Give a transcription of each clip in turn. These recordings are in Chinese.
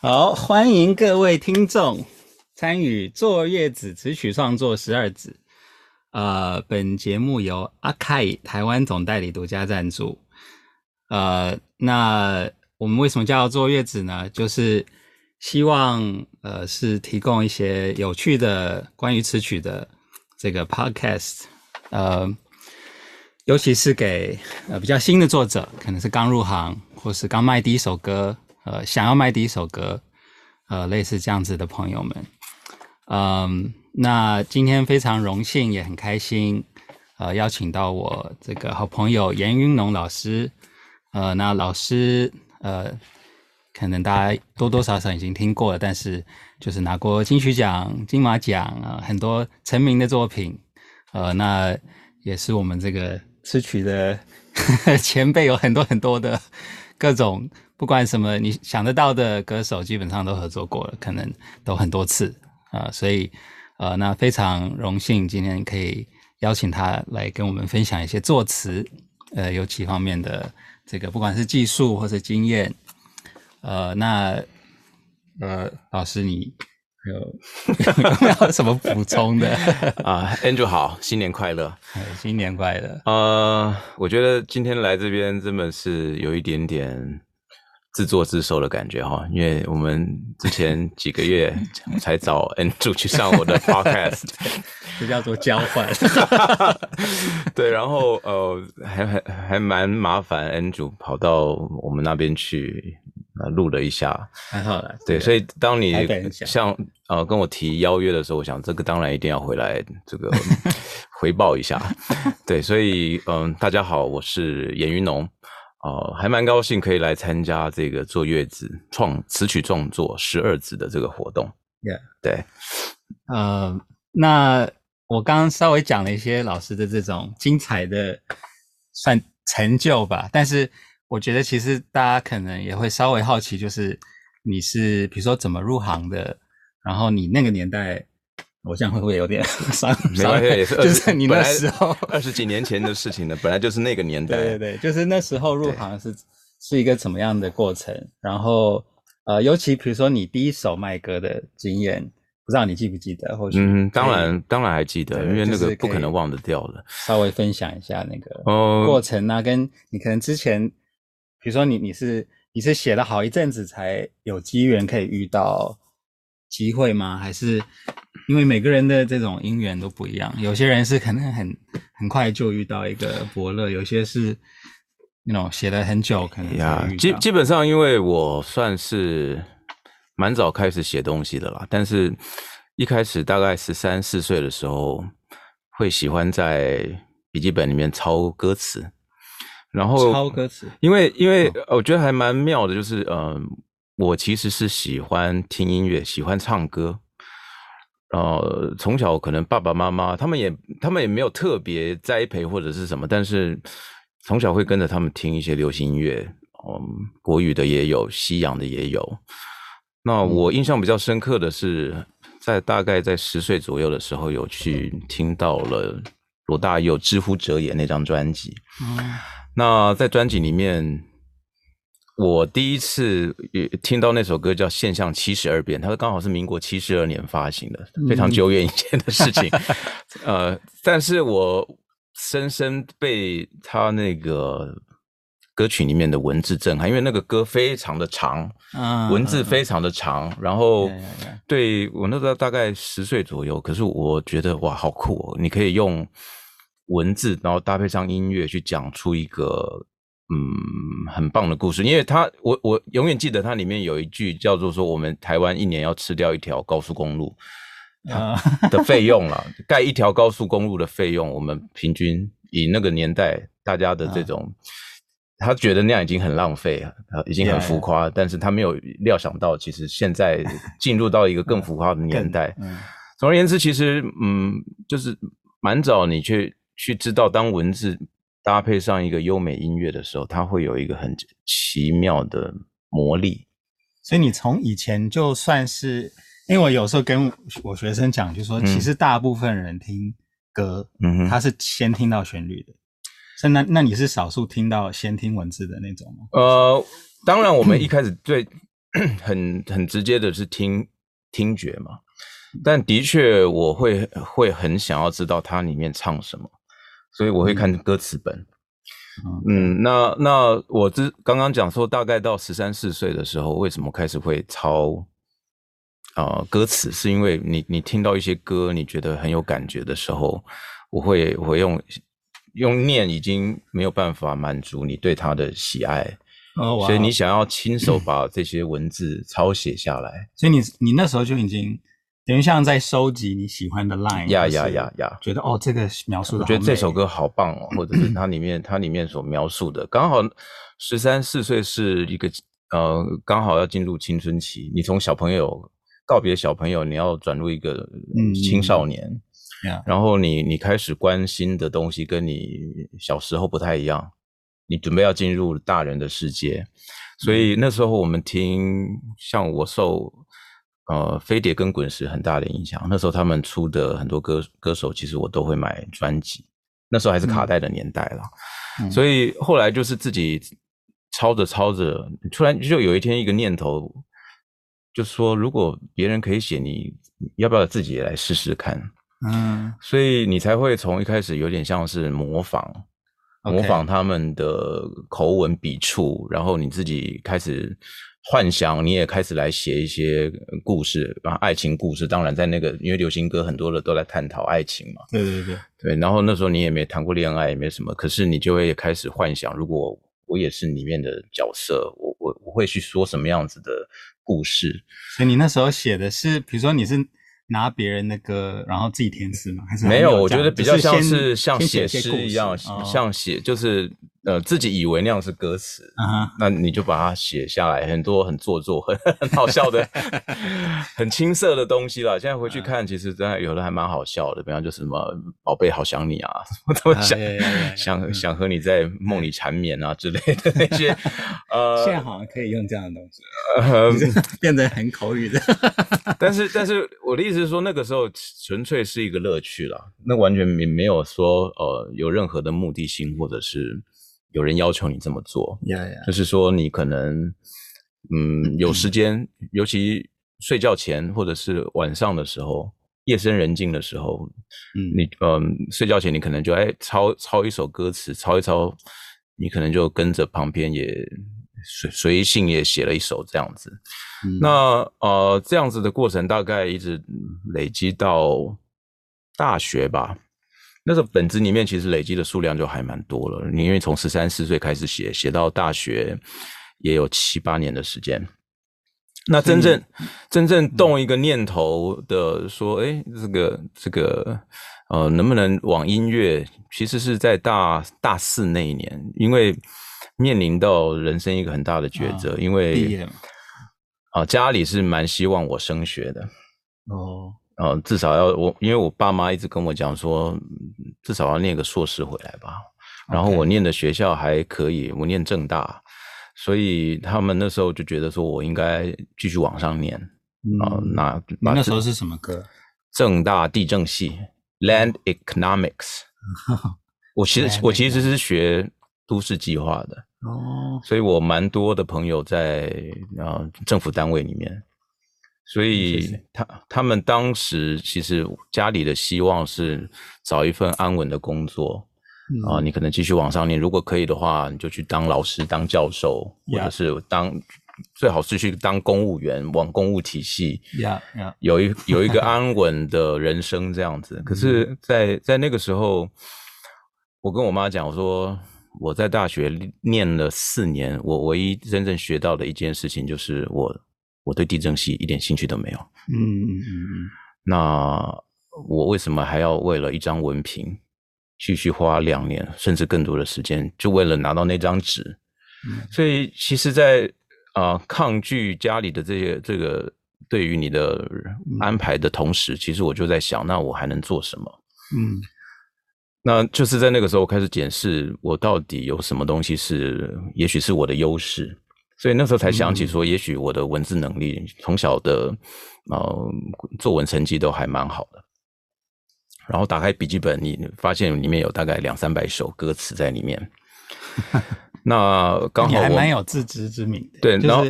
好，欢迎各位听众参与坐月子词曲创作十二子。呃，本节目由阿凯台湾总代理独家赞助。呃，那我们为什么叫坐月子呢？就是希望呃是提供一些有趣的关于词曲的这个 podcast。呃，尤其是给呃比较新的作者，可能是刚入行或是刚卖第一首歌。呃，想要卖第一首歌，呃，类似这样子的朋友们，嗯，那今天非常荣幸，也很开心，呃，邀请到我这个好朋友严云龙老师，呃，那老师，呃，可能大家多多少少已经听过了，但是就是拿过金曲奖、金马奖啊，很多成名的作品，呃，那也是我们这个词曲的 前辈，有很多很多的各种。不管什么你想得到的歌手，基本上都合作过了，可能都很多次啊、呃，所以呃，那非常荣幸今天可以邀请他来跟我们分享一些作词呃有几方面的这个，不管是技术或者经验，呃，那呃老师你有 有没有什么补充的啊？Andrew 好，新年快乐，新年快乐。呃，我觉得今天来这边真的是有一点点。自作自受的感觉哈，因为我们之前几个月 才找 Andrew 去上我的 podcast，这叫做交换。对，然后呃，还还还蛮麻烦，Andrew 跑到我们那边去呃录了一下，还好啦。对，所以当你像呃跟我提邀约的时候，我想这个当然一定要回来这个回报一下。对，所以嗯、呃，大家好，我是严云农。哦，还蛮高兴可以来参加这个坐月子创词曲创作十二子的这个活动。Yeah，对，呃，那我刚刚稍微讲了一些老师的这种精彩的算成就吧，但是我觉得其实大家可能也会稍微好奇，就是你是比如说怎么入行的，然后你那个年代。我这样会不会有点 伤？没关系，也是就是你那时候 二十几年前的事情了，本来就是那个年代。对对对，就是那时候入行是是一个怎么样的过程？然后呃，尤其比如说你第一首卖歌的经验，不知道你记不记得？或许嗯，当然当然还记得，因为那个不可能忘得掉的。稍微分享一下那个过程啊，跟你可能之前，比如说你你是你是写了好一阵子才有机缘可以遇到机会吗？还是？因为每个人的这种姻缘都不一样，有些人是可能很很快就遇到一个伯乐，有些是那种写了很久，可能呀，基基本上因为我算是蛮早开始写东西的啦，但是一开始大概十三四岁的时候，会喜欢在笔记本里面抄歌词，然后抄歌词，因为因为我觉得还蛮妙的，就是嗯、呃，我其实是喜欢听音乐，喜欢唱歌。呃，从小可能爸爸妈妈他们也他们也没有特别栽培或者是什么，但是从小会跟着他们听一些流行音乐，嗯，国语的也有，西洋的也有。那我印象比较深刻的是，在大概在十岁左右的时候，有去听到了罗大佑《之乎者也》那张专辑。嗯，那在专辑里面。我第一次听到那首歌叫《现象七十二变》，它刚好是民国七十二年发行的，非常久远以前的事情。嗯、呃，但是我深深被他那个歌曲里面的文字震撼，因为那个歌非常的长，文字非常的长。然后，对我那时候大概十岁左右，可是我觉得哇，好酷哦！你可以用文字，然后搭配上音乐去讲出一个。嗯，很棒的故事，因为他，我我永远记得它里面有一句叫做说，我们台湾一年要吃掉一条高速公路啊的费用了，盖一条高速公路的费用，我们平均以那个年代大家的这种，他觉得那样已经很浪费了，已经很浮夸，但是他没有料想到，其实现在进入到一个更浮夸的年代。总而言之，其实嗯，就是蛮早你去去知道，当文字。搭配上一个优美音乐的时候，它会有一个很奇妙的魔力。所以你从以前就算是，因为我有时候跟我学生讲，就说其实大部分人听歌，嗯，他是先听到旋律的。所以那那你是少数听到先听文字的那种吗？呃，当然，我们一开始最 很很直接的是听听觉嘛。但的确，我会会很想要知道它里面唱什么，所以我会看歌词本。嗯，嗯，那那我之刚刚讲说，大概到十三四岁的时候，为什么开始会抄啊、呃、歌词？是因为你你听到一些歌，你觉得很有感觉的时候，我会我会用用念已经没有办法满足你对它的喜爱，哦，所以你想要亲手把这些文字抄写下来。所以你你那时候就已经。等于像在收集你喜欢的 line，呀呀呀呀，觉得哦，这个描述的，我觉得这首歌好棒哦，或者是它里面它里面所描述的，刚好十三四岁是一个呃，刚好要进入青春期，你从小朋友告别小朋友，你要转入一个青少年，嗯、然后你你开始关心的东西跟你小时候不太一样，你准备要进入大人的世界，所以那时候我们听像我受。呃，飞碟跟滚石很大的影响。那时候他们出的很多歌歌手，其实我都会买专辑。那时候还是卡带的年代了，嗯、所以后来就是自己抄着抄着，突然就有一天一个念头，就是说，如果别人可以写，你要不要自己也来试试看？嗯，所以你才会从一开始有点像是模仿，模仿他们的口吻笔触，然后你自己开始。幻想，你也开始来写一些故事啊，爱情故事。当然，在那个因为流行歌很多的都在探讨爱情嘛。对对对对。然后那时候你也没谈过恋爱，也没什么，可是你就会开始幻想，如果我也是里面的角色，我我我会去说什么样子的故事。所以你那时候写的是，比如说你是拿别人的歌，然后自己填词吗？还是没有？我觉得比较像是像写诗一样，像写就是。呃，自己以为那样是歌词，uh huh. 那你就把它写下来，很多很做作、很很好笑的、很青涩的东西啦。现在回去看，其实真的有的还蛮好笑的，比方就什么“宝贝，好想你啊”，我都想、uh, yeah, yeah, yeah. 想想和你在梦里缠绵啊之类的那些。呃，现在好像可以用这样的东西，呃、变得很口语的。但是，但是我的意思是说，那个时候纯粹是一个乐趣啦，那完全没没有说呃有任何的目的性，或者是。有人要求你这么做，yeah, yeah. 就是说你可能，嗯，有时间，尤其睡觉前或者是晚上的时候，夜深人静的时候，嗯，你嗯睡觉前你可能就哎抄抄一首歌词，抄一抄，你可能就跟着旁边也随随性也写了一首这样子。嗯、那呃这样子的过程大概一直累积到大学吧。那个本子里面其实累积的数量就还蛮多了，你因为从十三四岁开始写，写到大学也有七八年的时间。那真正、嗯、真正动一个念头的说，哎，这个这个呃，能不能往音乐？其实是在大大四那一年，因为面临到人生一个很大的抉择，啊、因为啊、呃，家里是蛮希望我升学的哦。呃，至少要我，因为我爸妈一直跟我讲说，至少要念个硕士回来吧。然后我念的学校还可以，我念正大，所以他们那时候就觉得说我应该继续往上念。啊、嗯，那那时候是什么歌？正大地政系，Land Economics。我其实我其实是学都市计划的哦，所以我蛮多的朋友在呃政府单位里面。所以他他们当时其实家里的希望是找一份安稳的工作，嗯、啊，你可能继续往上念，如果可以的话，你就去当老师、当教授，或者是当.最好是去当公务员，往公务体系，Yeah. Yeah. 有一有一个 安稳的人生这样子。可是在，在在那个时候，我跟我妈讲，我说我在大学念了四年，我唯一真正学到的一件事情就是我。我对地震系一点兴趣都没有。嗯嗯嗯嗯。那我为什么还要为了一张文凭，继续花两年甚至更多的时间，就为了拿到那张纸？嗯。所以，其实在，在、呃、啊抗拒家里的这些这个对于你的安排的同时，嗯、其实我就在想，那我还能做什么？嗯。那就是在那个时候，我开始检视我到底有什么东西是，也许是我的优势。所以那时候才想起说，也许我的文字能力从小的呃作文成绩都还蛮好的。然后打开笔记本，你发现里面有大概两三百首歌词在里面。那刚好我你还蛮有自知之明的。对，然后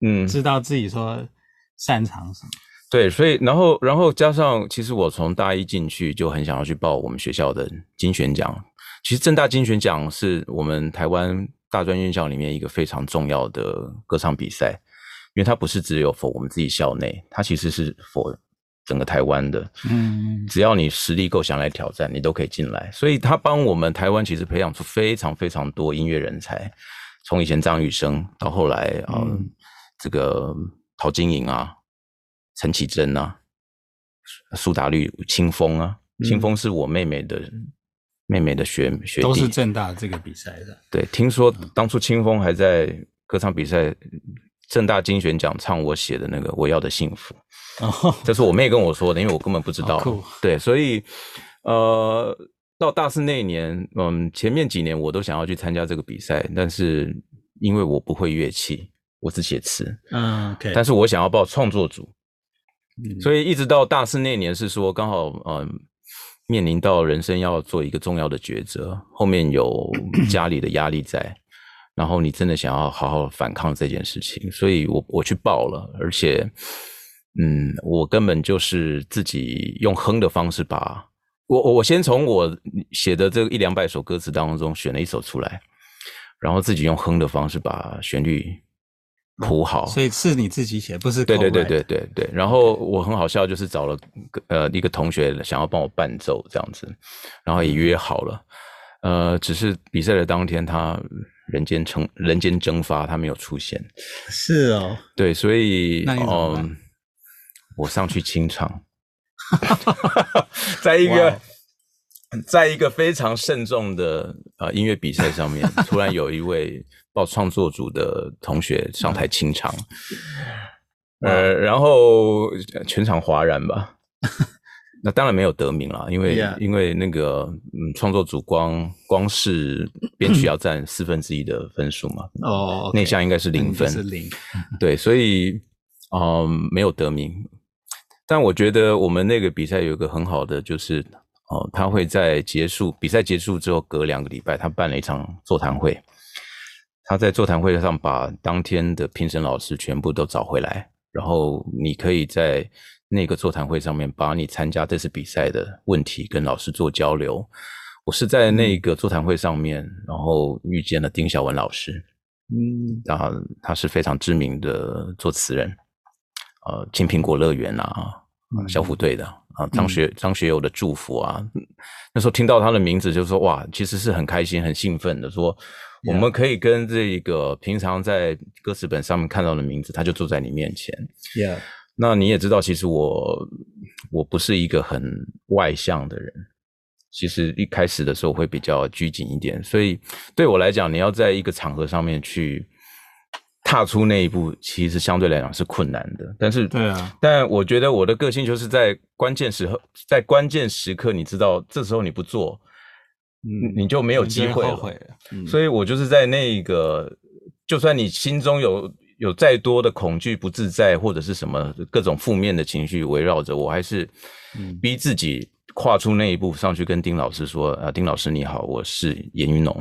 嗯，知道自己说擅长什么。对，所以然后然后加上，其实我从大一进去就很想要去报我们学校的金旋奖。其实正大金旋奖是我们台湾大专院校里面一个非常重要的歌唱比赛，因为它不是只有 for 我们自己校内，它其实是 for 整个台湾的。嗯，只要你实力够想来挑战，你都可以进来。所以它帮我们台湾其实培养出非常非常多音乐人才，从以前张雨生到后来啊、嗯呃，这个陶晶莹啊。陈绮贞啊，苏打绿、青峰啊，青峰是我妹妹的、嗯、妹妹的学学弟，都是正大这个比赛的。对，听说当初青峰还在歌唱比赛，正大金选奖唱我写的那个《我要的幸福》，哦，这是我妹跟我说的，因为我根本不知道。酷对，所以呃，到大四那一年，嗯，前面几年我都想要去参加这个比赛，但是因为我不会乐器，我只写词，嗯，okay、但是我想要报创作组。所以一直到大四那年是说刚好呃面临到人生要做一个重要的抉择，后面有 家里的压力在，然后你真的想要好好反抗这件事情，所以我我去报了，而且嗯我根本就是自己用哼的方式把我我我先从我写的这一两百首歌词当中选了一首出来，然后自己用哼的方式把旋律。谱好，所以是你自己写，不是对对对对对对。然后我很好笑，就是找了呃一个同学想要帮我伴奏这样子，然后也约好了，呃，只是比赛的当天他人间蒸人间蒸发，他没有出现。是哦，对，所以嗯，我上去清唱，在一个在一个非常慎重的呃音乐比赛上面，突然有一位。报创作组的同学上台清唱，嗯、呃，然后全场哗然吧。那当然没有得名了，因为.因为那个嗯，创作组光光是编曲 要占四分之一的分数嘛。哦，那项应该是零分，是零。对，所以嗯、呃，没有得名。但我觉得我们那个比赛有一个很好的，就是哦、呃，他会在结束比赛结束之后，隔两个礼拜，他办了一场座谈会。他在座谈会上把当天的评审老师全部都找回来，然后你可以在那个座谈会上面把你参加这次比赛的问题跟老师做交流。我是在那个座谈会上面，然后遇见了丁晓文老师，嗯，然后他是非常知名的作词人，呃，青苹果乐园啊，小虎队的啊，张学张学友的祝福啊，那时候听到他的名字，就说哇，其实是很开心、很兴奋的说。我们可以跟这个平常在歌词本上面看到的名字，他就坐在你面前。Yeah. 那你也知道，其实我我不是一个很外向的人，其实一开始的时候会比较拘谨一点，所以对我来讲，你要在一个场合上面去踏出那一步，其实相对来讲是困难的。但是，对啊，但我觉得我的个性就是在关键时候，在关键时刻，你知道，这时候你不做。嗯，你就没有机会了。嗯、所以我就是在那个，就算你心中有有再多的恐惧、不自在，或者是什么各种负面的情绪围绕着，我还是逼自己跨出那一步，上去跟丁老师说：“啊，丁老师你好，我是严云龙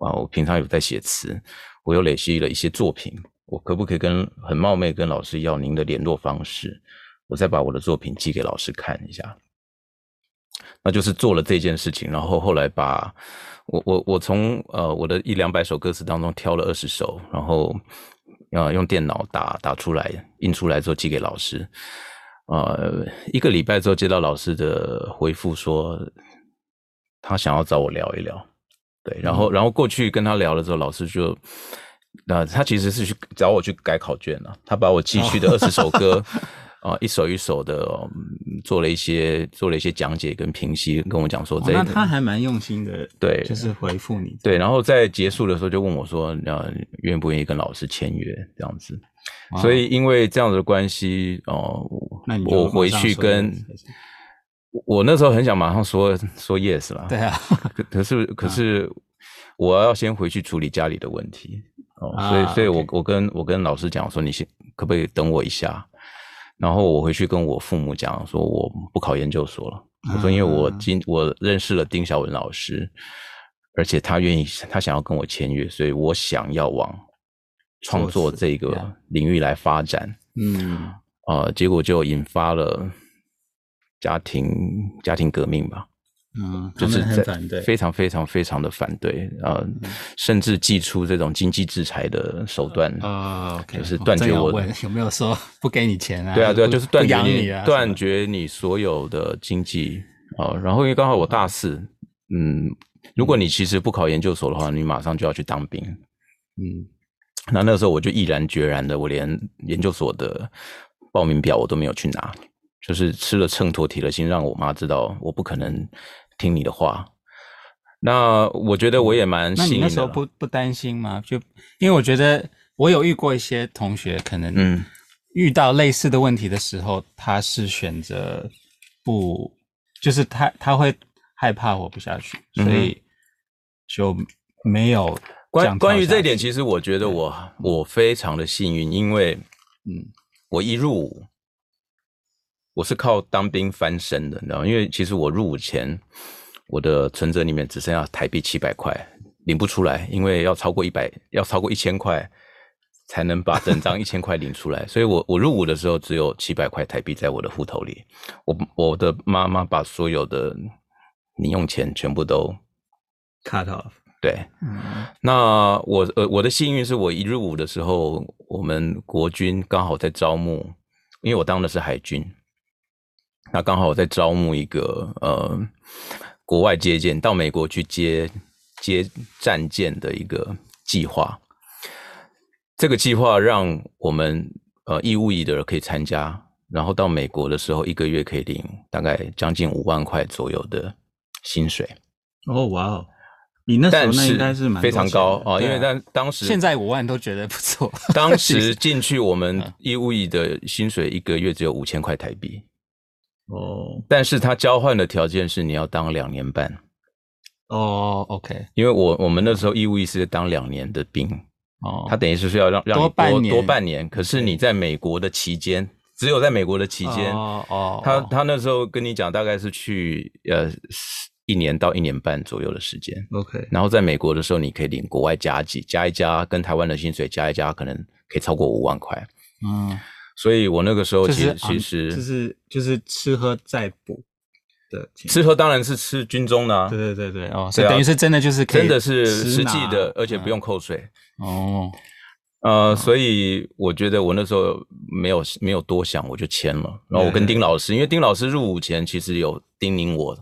啊，我平常有在写词，我又累积了一些作品，我可不可以跟很冒昧跟老师要您的联络方式？我再把我的作品寄给老师看一下。”那就是做了这件事情，然后后来把我我我从呃我的一两百首歌词当中挑了二十首，然后呃用电脑打打出来，印出来之后寄给老师。呃，一个礼拜之后接到老师的回复说，他想要找我聊一聊。对，然后然后过去跟他聊了之后，老师就呃他其实是去找我去改考卷了，他把我寄去的二十首歌。哦啊，一首一首的做了一些做了一些讲解跟评析，跟我讲说这、哦，那他还蛮用心的，对，就是回复你，对，然后在结束的时候就问我说，呃，愿不愿意跟老师签约这样子？所以因为这样子的关系，哦、呃，我回去跟，我那时候很想马上说说 yes 了，对啊，可可是 可是我要先回去处理家里的问题，哦、所以所以我我跟我跟老师讲说，你先可不可以等我一下？然后我回去跟我父母讲说，我不考研究所了。我说，因为我今我认识了丁小文老师，而且他愿意，他想要跟我签约，所以我想要往创作这个领域来发展。嗯，呃，结果就引发了家庭家庭革命吧。嗯，就是很反对，非常非常非常的反对，呃，嗯、甚至祭出这种经济制裁的手段啊，呃、就是断绝我，我有没有说 不给你钱啊？对啊，对啊，就是断绝你，你啊、断绝你所有的经济啊、呃。然后因为刚好我大四，嗯，如果你其实不考研究所的话，你马上就要去当兵，嗯，那那个时候我就毅然决然的，我连研究所的报名表我都没有去拿，就是吃了秤砣铁了心，让我妈知道我不可能。听你的话，那我觉得我也蛮。那你那时候不不担心吗？就因为我觉得我有遇过一些同学，可能遇到类似的问题的时候，嗯、他是选择不，就是他他会害怕活不下去，所以就没有关关于这一点。其实我觉得我我非常的幸运，因为嗯，我一入伍。我是靠当兵翻身的，你知道吗？因为其实我入伍前，我的存折里面只剩下台币七百块，领不出来，因为要超过一百，要超过一千块才能把整张一千块领出来。所以我我入伍的时候只有七百块台币在我的户头里，我我的妈妈把所有的零用钱全部都 cut off。对，嗯，那我呃我的幸运是我一入伍的时候，我们国军刚好在招募，因为我当的是海军。那刚好我在招募一个呃国外接舰到美国去接接战舰的一个计划。这个计划让我们呃义务役的人可以参加，然后到美国的时候一个月可以领大概将近五万块左右的薪水。哦，哇哦！你那时候那应该是蛮非常高啊，因为但当时现在五万都觉得不错。当时 进去我们义务役的薪水一个月只有五千块台币。哦，但是他交换的条件是你要当两年半。哦，OK，因为我我们那时候义务役是当两年的兵，哦，他等于是说要让让你多多半年，多半年，可是你在美国的期间，只有在美国的期间，哦哦，他他那时候跟你讲大概是去呃一年到一年半左右的时间，OK，然后在美国的时候你可以领国外加给加一加，跟台湾的薪水加一加，可能可以超过五万块，嗯。所以我那个时候其实、就是、其实就是就是吃喝再补的，吃喝当然是吃军中的、啊，对对对对哦，所以等于是真的就是可以真的是实际的，而且不用扣税、嗯、哦。呃、嗯，所以我觉得我那时候没有没有多想，我就签了。然后我跟丁老师，因为丁老师入伍前其实有叮咛我，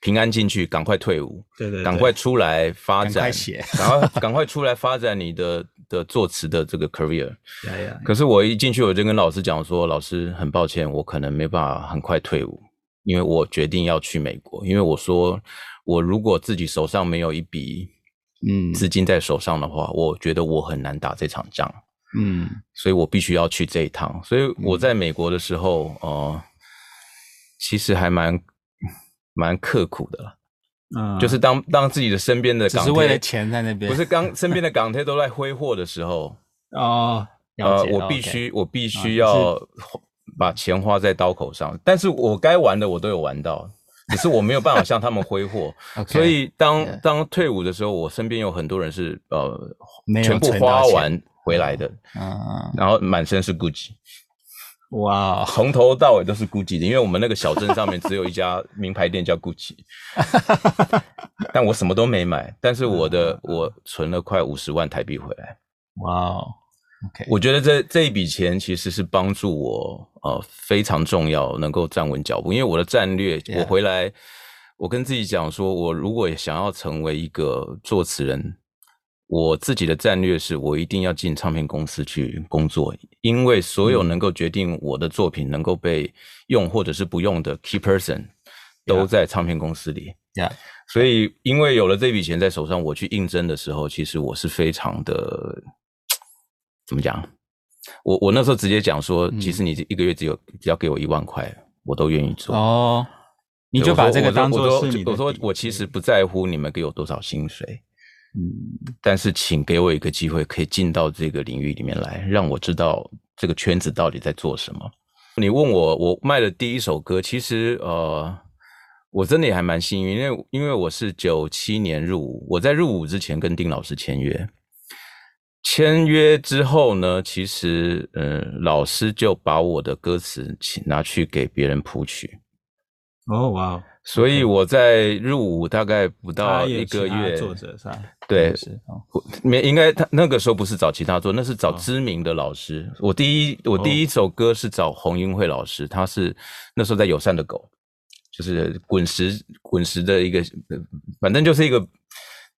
平安进去，赶快退伍，对对，对，赶快出来发展，赶快赶快出来发展你的的作词的这个 career。可是我一进去，我就跟老师讲说，老师很抱歉，我可能没办法很快退伍，因为我决定要去美国。因为我说，我如果自己手上没有一笔。嗯，资金在手上的话，我觉得我很难打这场仗。嗯，所以我必须要去这一趟。所以我在美国的时候，哦、嗯呃，其实还蛮蛮刻苦的。嗯，就是当当自己的身边的港，只是为了钱在那边，不是刚身边的港铁都在挥霍的时候。哦，呃，我必须、okay、我必须要把钱花在刀口上，但是我该玩的我都有玩到。只是我没有办法向他们挥霍，okay, 所以当.当退伍的时候，我身边有很多人是呃全部花完回来的，嗯，然后满身是 Gucci，哇，从头到尾都是 Gucci 的，因为我们那个小镇上面只有一家 名牌店叫 Gucci，但我什么都没买，但是我的我存了快五十万台币回来，哇。Okay. 我觉得这这一笔钱其实是帮助我呃非常重要，能够站稳脚步。因为我的战略.我回来，我跟自己讲说，我如果想要成为一个作词人，我自己的战略是我一定要进唱片公司去工作，因为所有能够决定我的作品能够被用或者是不用的 key person 都在唱片公司里。Yeah. 所以因为有了这笔钱在手上，我去应征的时候，其实我是非常的。怎么讲？我我那时候直接讲说，其实你一个月只有只要给我一万块，我都愿意做。哦，你就把这个当做是你。我说我其实不在乎你们给我多少薪水，嗯，但是请给我一个机会，可以进到这个领域里面来，让我知道这个圈子到底在做什么。你问我，我卖的第一首歌，其实呃，我真的也还蛮幸运，因为因为我是九七年入伍，我在入伍之前跟丁老师签约。签约之后呢，其实呃，老师就把我的歌词请拿去给别人谱曲。哦，哇！所以我在入伍大概不到一个月，作者是吧？对，没应该他那个时候不是找其他作，那是找知名的老师。哦、我第一我第一首歌是找洪英慧老师，他是那时候在友善的狗，就是滚石滚石的一个，反正就是一个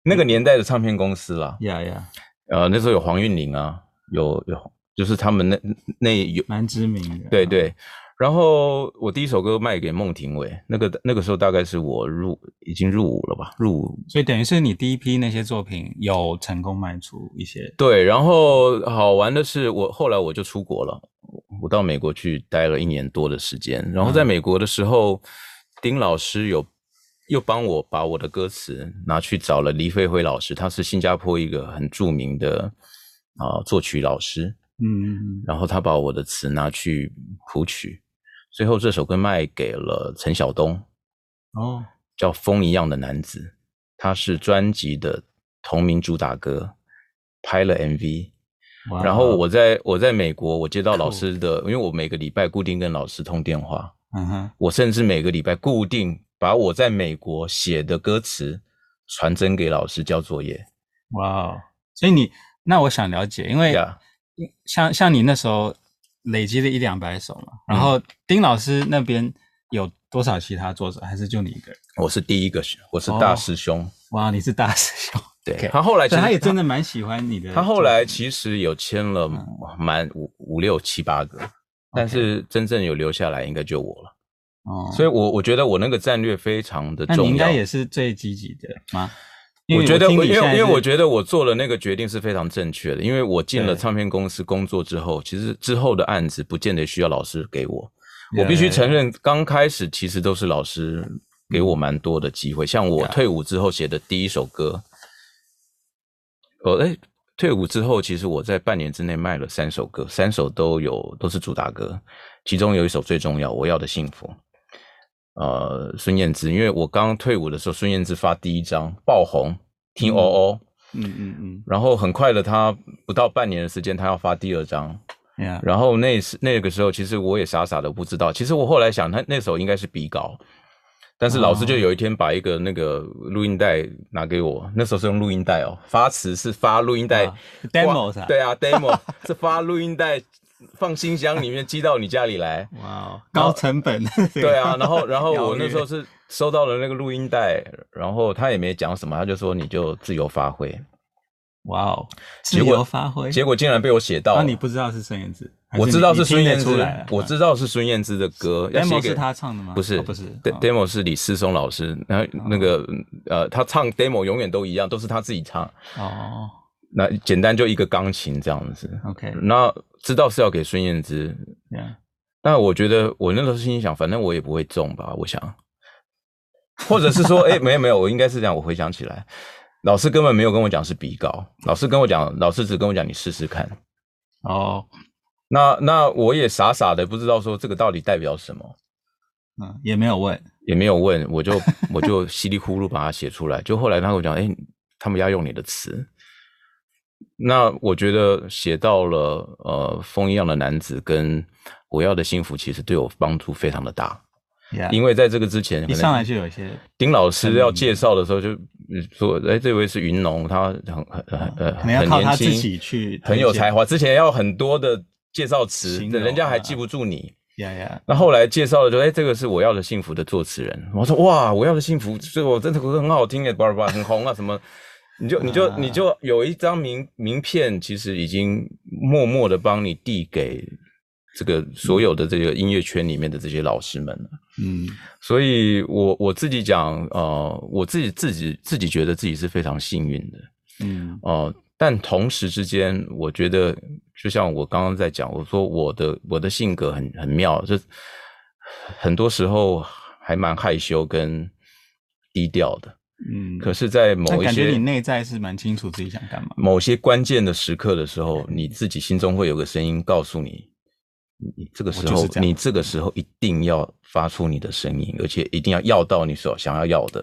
那个年代的唱片公司啦。呀呀，呃，那时候有黄韵玲啊，有有就是他们那那有蛮知名的，对对。然后我第一首歌卖给孟庭苇，那个那个时候大概是我入已经入伍了吧，入伍，所以等于是你第一批那些作品有成功卖出一些。对，然后好玩的是我后来我就出国了，我到美国去待了一年多的时间。然后在美国的时候，嗯、丁老师有又帮我把我的歌词拿去找了黎飞辉老师，他是新加坡一个很著名的啊作曲老师，嗯，嗯，然后他把我的词拿去谱曲。最后这首歌卖给了陈晓东，哦，叫《风一样的男子》，他是专辑的同名主打歌，拍了 MV。然后我在我在美国，我接到老师的因为我每个礼拜固定跟老师通电话，嗯哼，我甚至每个礼拜固定把我在美国写的歌词传真给老师交作业。哇哦，所以你那我想了解，因为像像你那时候。累积了一两百首嘛，然后丁老师那边有多少其他作者，还是就你一个人？我是第一个，我是大师兄。哦、哇，你是大师兄。对，okay. 他后来其实他也真的蛮喜欢你的。他后来其实有签了蛮五五六七八个，但是真正有留下来应该就我了。哦，所以我我觉得我那个战略非常的重要。那你应该也是最积极的吗？我觉得我，因为因为我觉得我做了那个决定是非常正确的，因为我进了唱片公司工作之后，其实之后的案子不见得需要老师给我。我必须承认，刚开始其实都是老师给我蛮多的机会。像我退伍之后写的第一首歌，哦，哎，退伍之后，其实我在半年之内卖了三首歌，三首都有都是主打歌，其中有一首最重要，《我要的幸福》。呃，孙燕姿，因为我刚退伍的时候，孙燕姿发第一张爆红，听哦哦，嗯嗯嗯，然后很快的，她不到半年的时间，她要发第二张，Yeah. 然后那时那个时候，其实我也傻傻的不知道，其实我后来想，他那首应该是比稿，但是老师就有一天把一个那个录音带拿给我，那时候是用录音带哦，发词是发录音带，demo 对啊，demo 是发录音带。放信箱里面寄到你家里来，哇、wow，高成本。对啊，然后然后 我那时候是收到了那个录音带，然后他也没讲什么，他就说你就自由发挥。哇哦，自由发挥，结果竟然被我写到。那你不知道是孙燕姿？我知道是孙燕姿，我知道是孙燕姿的歌。demo 是他唱的吗？不是，哦、不是，demo 是李思松老师。然后那个、哦、呃，他唱 demo 永远都一样，都是他自己唱。哦。那简单就一个钢琴这样子，OK。那知道是要给孙燕姿，Yeah. 但我觉得我那时候心里想，反正我也不会中吧，我想，或者是说，哎、欸，没有没有，我应该是这样。我回想起来，老师根本没有跟我讲是比稿，老师跟我讲，老师只跟我讲你试试看。哦、oh.，那那我也傻傻的不知道说这个到底代表什么，嗯，也没有问，也没有问，我就 我就稀里糊涂把它写出来。就后来他跟我讲，哎、欸，他们要用你的词。那我觉得写到了呃风一样的男子跟我要的幸福，其实对我帮助非常的大。Yeah. 因为在这个之前，一上来就有一些丁老师要介绍的时候就说，哎，这位是云农，他很很呃很年轻，很有才华。之前要很多的介绍词，人家还记不住你。呀呀。那后来介绍的时候，哎，这个是我要的幸福的作词人。我说哇，我要的幸福，所以我真的很好听诶，叭叭很红啊什么。你就你就你就有一张名名片，其实已经默默的帮你递给这个所有的这个音乐圈里面的这些老师们了。嗯，所以我我自己讲，呃，我自己自己自己觉得自己是非常幸运的。嗯，哦、呃，但同时之间，我觉得就像我刚刚在讲，我说我的我的性格很很妙，就很多时候还蛮害羞跟低调的。嗯，可是，在某一些，感觉你内在是蛮清楚自己想干嘛。某些关键的时刻的时候，你自己心中会有个声音告诉你，你这个时候，你这个时候一定要发出你的声音，而且一定要要到你所想要要的。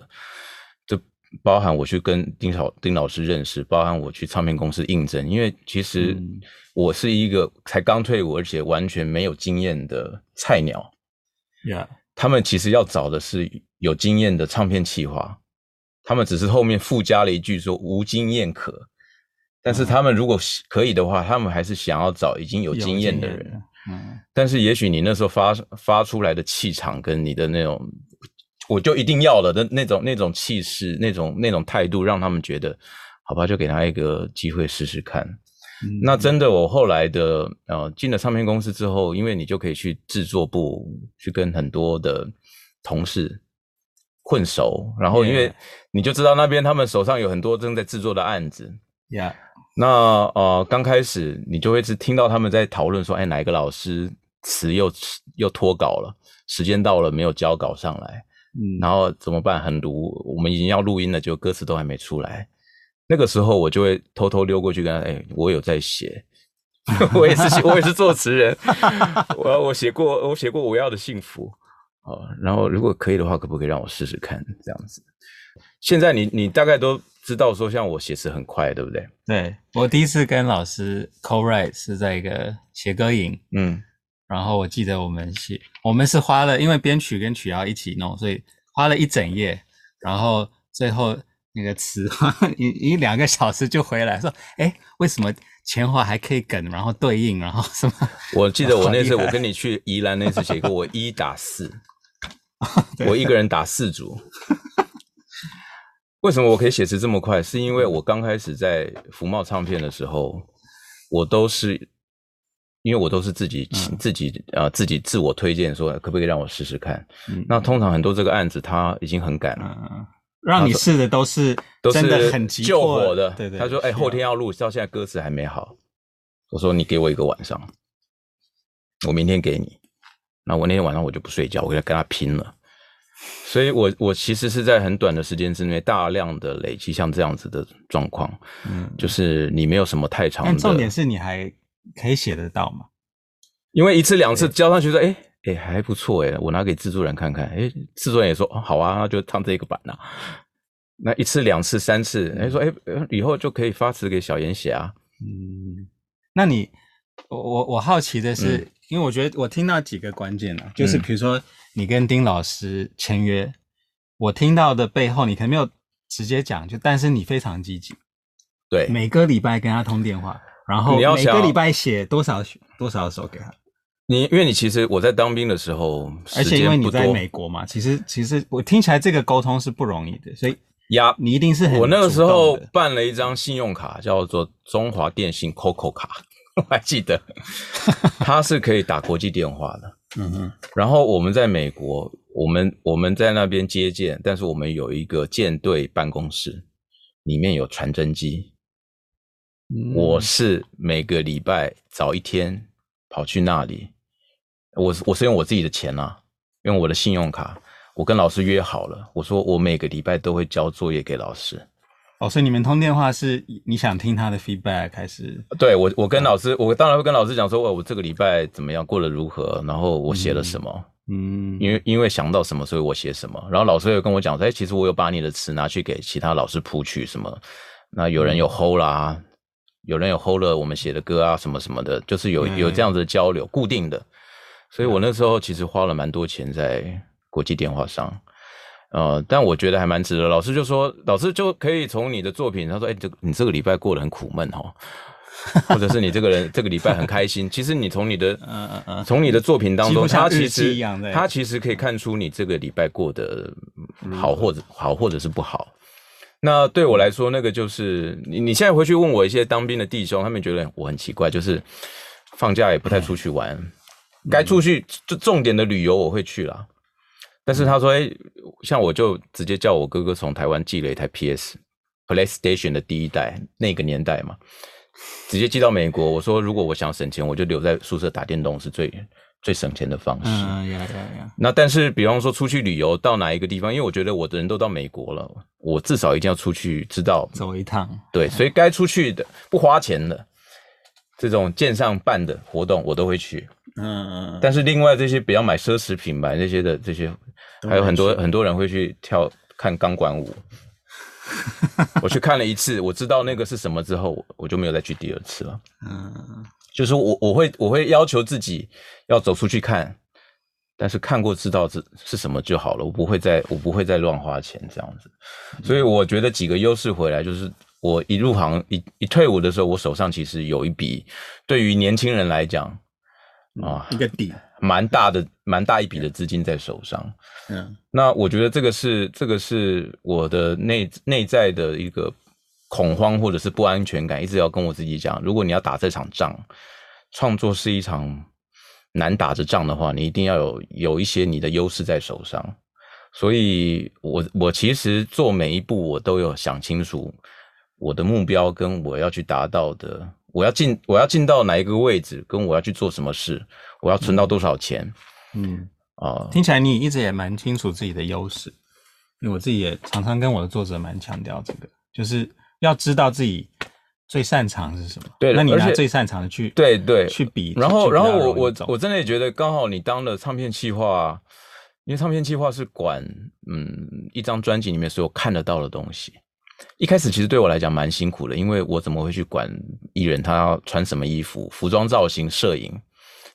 就包含我去跟丁小丁老师认识，包含我去唱片公司应征，因为其实我是一个才刚退伍，而且完全没有经验的菜鸟。Yeah. 他们其实要找的是有经验的唱片企划，他们只是后面附加了一句说无经验可，但是他们如果可以的话，他们还是想要找已经有经验的人。嗯，但是也许你那时候发发出来的气场跟你的那种。我就一定要了的那种、那种气势、那种、那种态度，让他们觉得，好吧，就给他一个机会试试看。嗯、那真的，我后来的呃进了唱片公司之后，因为你就可以去制作部去跟很多的同事混熟，然后因为你就知道那边他们手上有很多正在制作的案子。Yeah. 那呃刚开始你就会是听到他们在讨论说，哎，哪一个老师词又又脱稿了，时间到了没有交稿上来。嗯，然后怎么办？很卢，我们已经要录音了，就歌词都还没出来。那个时候我就会偷偷溜过去跟他，哎，我有在写，我也是写，我也是作词人，我我写过，我写过我要的幸福，哦，然后如果可以的话，可不可以让我试试看这样子？现在你你大概都知道说，像我写词很快，对不对？对，我第一次跟老师 co-write 是在一个写歌营，嗯。然后我记得我们写，我们是花了，因为编曲跟曲要一起弄，所以花了一整夜。然后最后那个词 一一两个小时就回来，说：“哎，为什么前后还可以梗，然后对应，然后什么？”我记得我那次我跟你去宜兰那次写歌，我一打四，我一个人打四组。为什么我可以写词这么快？是因为我刚开始在福茂唱片的时候，我都是。因为我都是自己、嗯、自己呃自己自我推荐说，可不可以让我试试看？嗯、那通常很多这个案子他已经很赶了，嗯、让你试的都是都是很急救火的。对对，他说：“哎，后天要录，到现在歌词还没好。”我说：“你给我一个晚上，我明天给你。”那我那天晚上我就不睡觉，我就跟他拼了。所以我我其实是在很短的时间之内，大量的累积像这样子的状况，嗯，就是你没有什么太长的。但重点是你还。可以写得到吗？因为一次两次交上去说，哎哎还不错哎，我拿给制作人看看，哎，制作人也说哦好啊，那就唱这个版啊。那一次两次三次，哎说哎以后就可以发词给小严写啊。嗯，那你我我我好奇的是，嗯、因为我觉得我听到几个关键了，就是比如说你跟丁老师签约，嗯、我听到的背后你可能没有直接讲，就但是你非常积极，对，每个礼拜跟他通电话。然后每个礼拜写多少多少首给他？你因为你其实我在当兵的时候，而且因为你在美国嘛，其实其实我听起来这个沟通是不容易的，所以呀，你一定是很。我那个时候办了一张信用卡，叫做中华电信 COCO 卡，我还记得，他是可以打国际电话的。嗯哼。然后我们在美国，我们我们在那边接见，但是我们有一个舰队办公室，里面有传真机。我是每个礼拜早一天跑去那里，我我是用我自己的钱啊，用我的信用卡，我跟老师约好了，我说我每个礼拜都会交作业给老师。哦，所以你们通电话是你想听他的 feedback 还是？对，我我跟老师，我当然会跟老师讲说，我我这个礼拜怎么样，过得如何，然后我写了什么，嗯，因为因为想到什么，所以我写什么，然后老师又跟我讲说，哎，其实我有把你的词拿去给其他老师谱曲什么，那有人有 hold 啦。有人有 hold 了我们写的歌啊，什么什么的，就是有有这样子的交流，固定的。所以我那时候其实花了蛮多钱在国际电话上，呃，但我觉得还蛮值得。老师就说，老师就可以从你的作品，他说，哎，这你这个礼拜过得很苦闷哦，或者是你这个人 这个礼拜很开心。其实你从你的嗯嗯嗯，从你的作品当中，他其实他其实可以看出你这个礼拜过得好或者好或者是不好。那对我来说，那个就是你。你现在回去问我一些当兵的弟兄，他们觉得我很奇怪，就是放假也不太出去玩，嗯、该出去就重点的旅游我会去啦。但是他说，哎，像我就直接叫我哥哥从台湾寄了一台 PS PlayStation 的第一代那个年代嘛，直接寄到美国。我说，如果我想省钱，我就留在宿舍打电动是最。最省钱的方式。嗯呀呀呀。那但是，比方说出去旅游到哪一个地方，因为我觉得我的人都到美国了，我至少一定要出去知道走一趟。对，所以该出去的不花钱的这种舰上办的活动，我都会去。嗯嗯。但是另外这些比较买奢侈品买那些的这些，还有很多很多人会去跳看钢管舞。我去看了一次，我知道那个是什么之后，我就没有再去第二次了。嗯，就是我我会我会要求自己要走出去看，但是看过知道这是什么就好了，我不会再我不会再乱花钱这样子。所以我觉得几个优势回来，就是我一入行一一退伍的时候，我手上其实有一笔，对于年轻人来讲。啊，一个底蛮大的，蛮大一笔的资金在手上。嗯，那我觉得这个是这个是我的内内在的一个恐慌或者是不安全感，一直要跟我自己讲，如果你要打这场仗，创作是一场难打的仗的话，你一定要有有一些你的优势在手上。所以我我其实做每一步，我都有想清楚我的目标跟我要去达到的。我要进，我要进到哪一个位置，跟我要去做什么事，我要存到多少钱？嗯啊，呃、听起来你一直也蛮清楚自己的优势，因为我自己也常常跟我的作者蛮强调这个，就是要知道自己最擅长是什么。对，那你拿最擅长的去对对去比，然后然后我我我真的也觉得刚好你当了唱片企划，因为唱片企划是管嗯一张专辑里面所有看得到的东西。一开始其实对我来讲蛮辛苦的，因为我怎么会去管艺人他要穿什么衣服、服装造型、摄影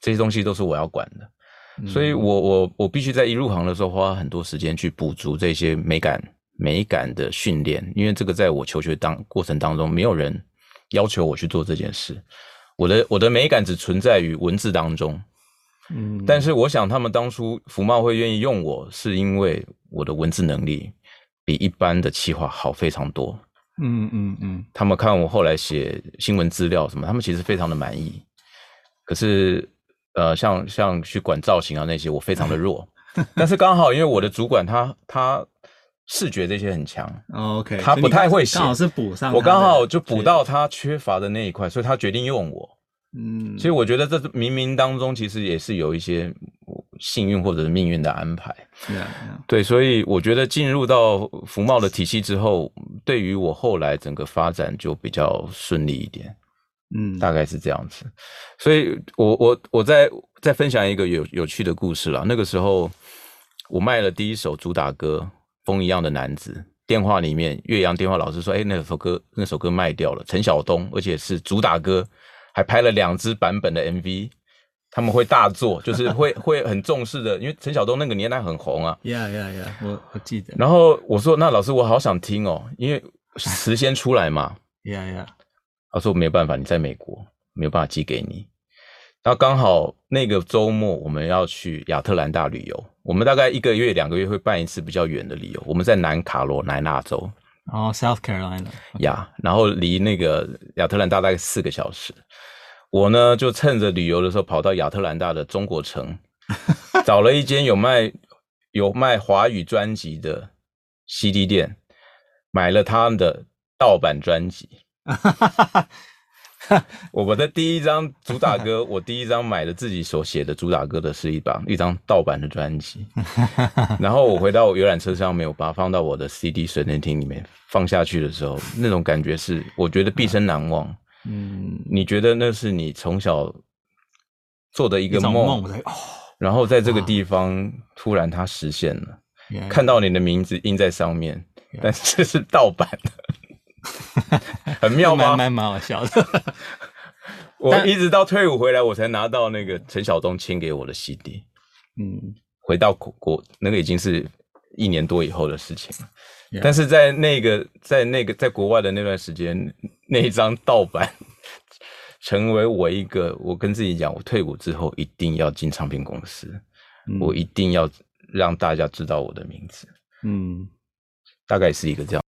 这些东西都是我要管的，嗯、所以我我我必须在一入行的时候花很多时间去补足这些美感美感的训练，因为这个在我求学当过程当中没有人要求我去做这件事，我的我的美感只存在于文字当中，嗯，但是我想他们当初福茂会愿意用我是因为我的文字能力。比一般的企划好非常多，嗯嗯嗯，他们看我后来写新闻资料什么，他们其实非常的满意。可是，呃，像像去管造型啊那些，我非常的 弱。但是刚好因为我的主管他他视觉这些很强，OK，他不太会写，刚好是补上，我刚好就补到他缺乏的那一块，所以他决定用我。嗯，所以我觉得这是冥冥当中其实也是有一些幸运或者是命运的安排。是啊，是啊。对，所以我觉得进入到福茂的体系之后，对于我后来整个发展就比较顺利一点。嗯，大概是这样子。所以我我我再再分享一个有有趣的故事了。那个时候我卖了第一首主打歌《风一样的男子》，电话里面岳阳电话老师说：“哎，那首歌那首歌卖掉了，陈晓东，而且是主打歌。”还拍了两支版本的 MV，他们会大做，就 是会会很重视的，因为陈晓东那个年代很红啊。呀呀呀，我我记得。然后我说：“那老师，我好想听哦，因为词先出来嘛。”呀呀，他说：“没有办法，你在美国，没有办法寄给你。”然后刚好那个周末我们要去亚特兰大旅游，我们大概一个月两个月会办一次比较远的旅游，我们在南卡罗来纳州。哦，oh，South Carolina。呀，然后离那个亚特兰大大概四个小时。我呢就趁着旅游的时候跑到亚特兰大的中国城，找了一间有卖有卖华语专辑的 CD 店，买了他们的盗版专辑。我的第一张主打歌，我第一张买的自己所写的主打歌的是一把一张盗版的专辑。然后我回到游览车上，没有把它放到我的 CD 随身听里面放下去的时候，那种感觉是我觉得毕生难忘。嗯，你觉得那是你从小做的一个梦，然后在这个地方突然它实现了，看到你的名字印在上面，但是这是盗版的，很妙吗？蛮蛮蛮好笑的。我一直到退伍回来，我才拿到那个陈晓东签给我的 CD。嗯，回到国国那个已经是一年多以后的事情了。但是在那个在那个在国外的那段时间，那一张盗版成为我一个，我跟自己讲，我退伍之后一定要进唱片公司，嗯、我一定要让大家知道我的名字。嗯，大概是一个这样。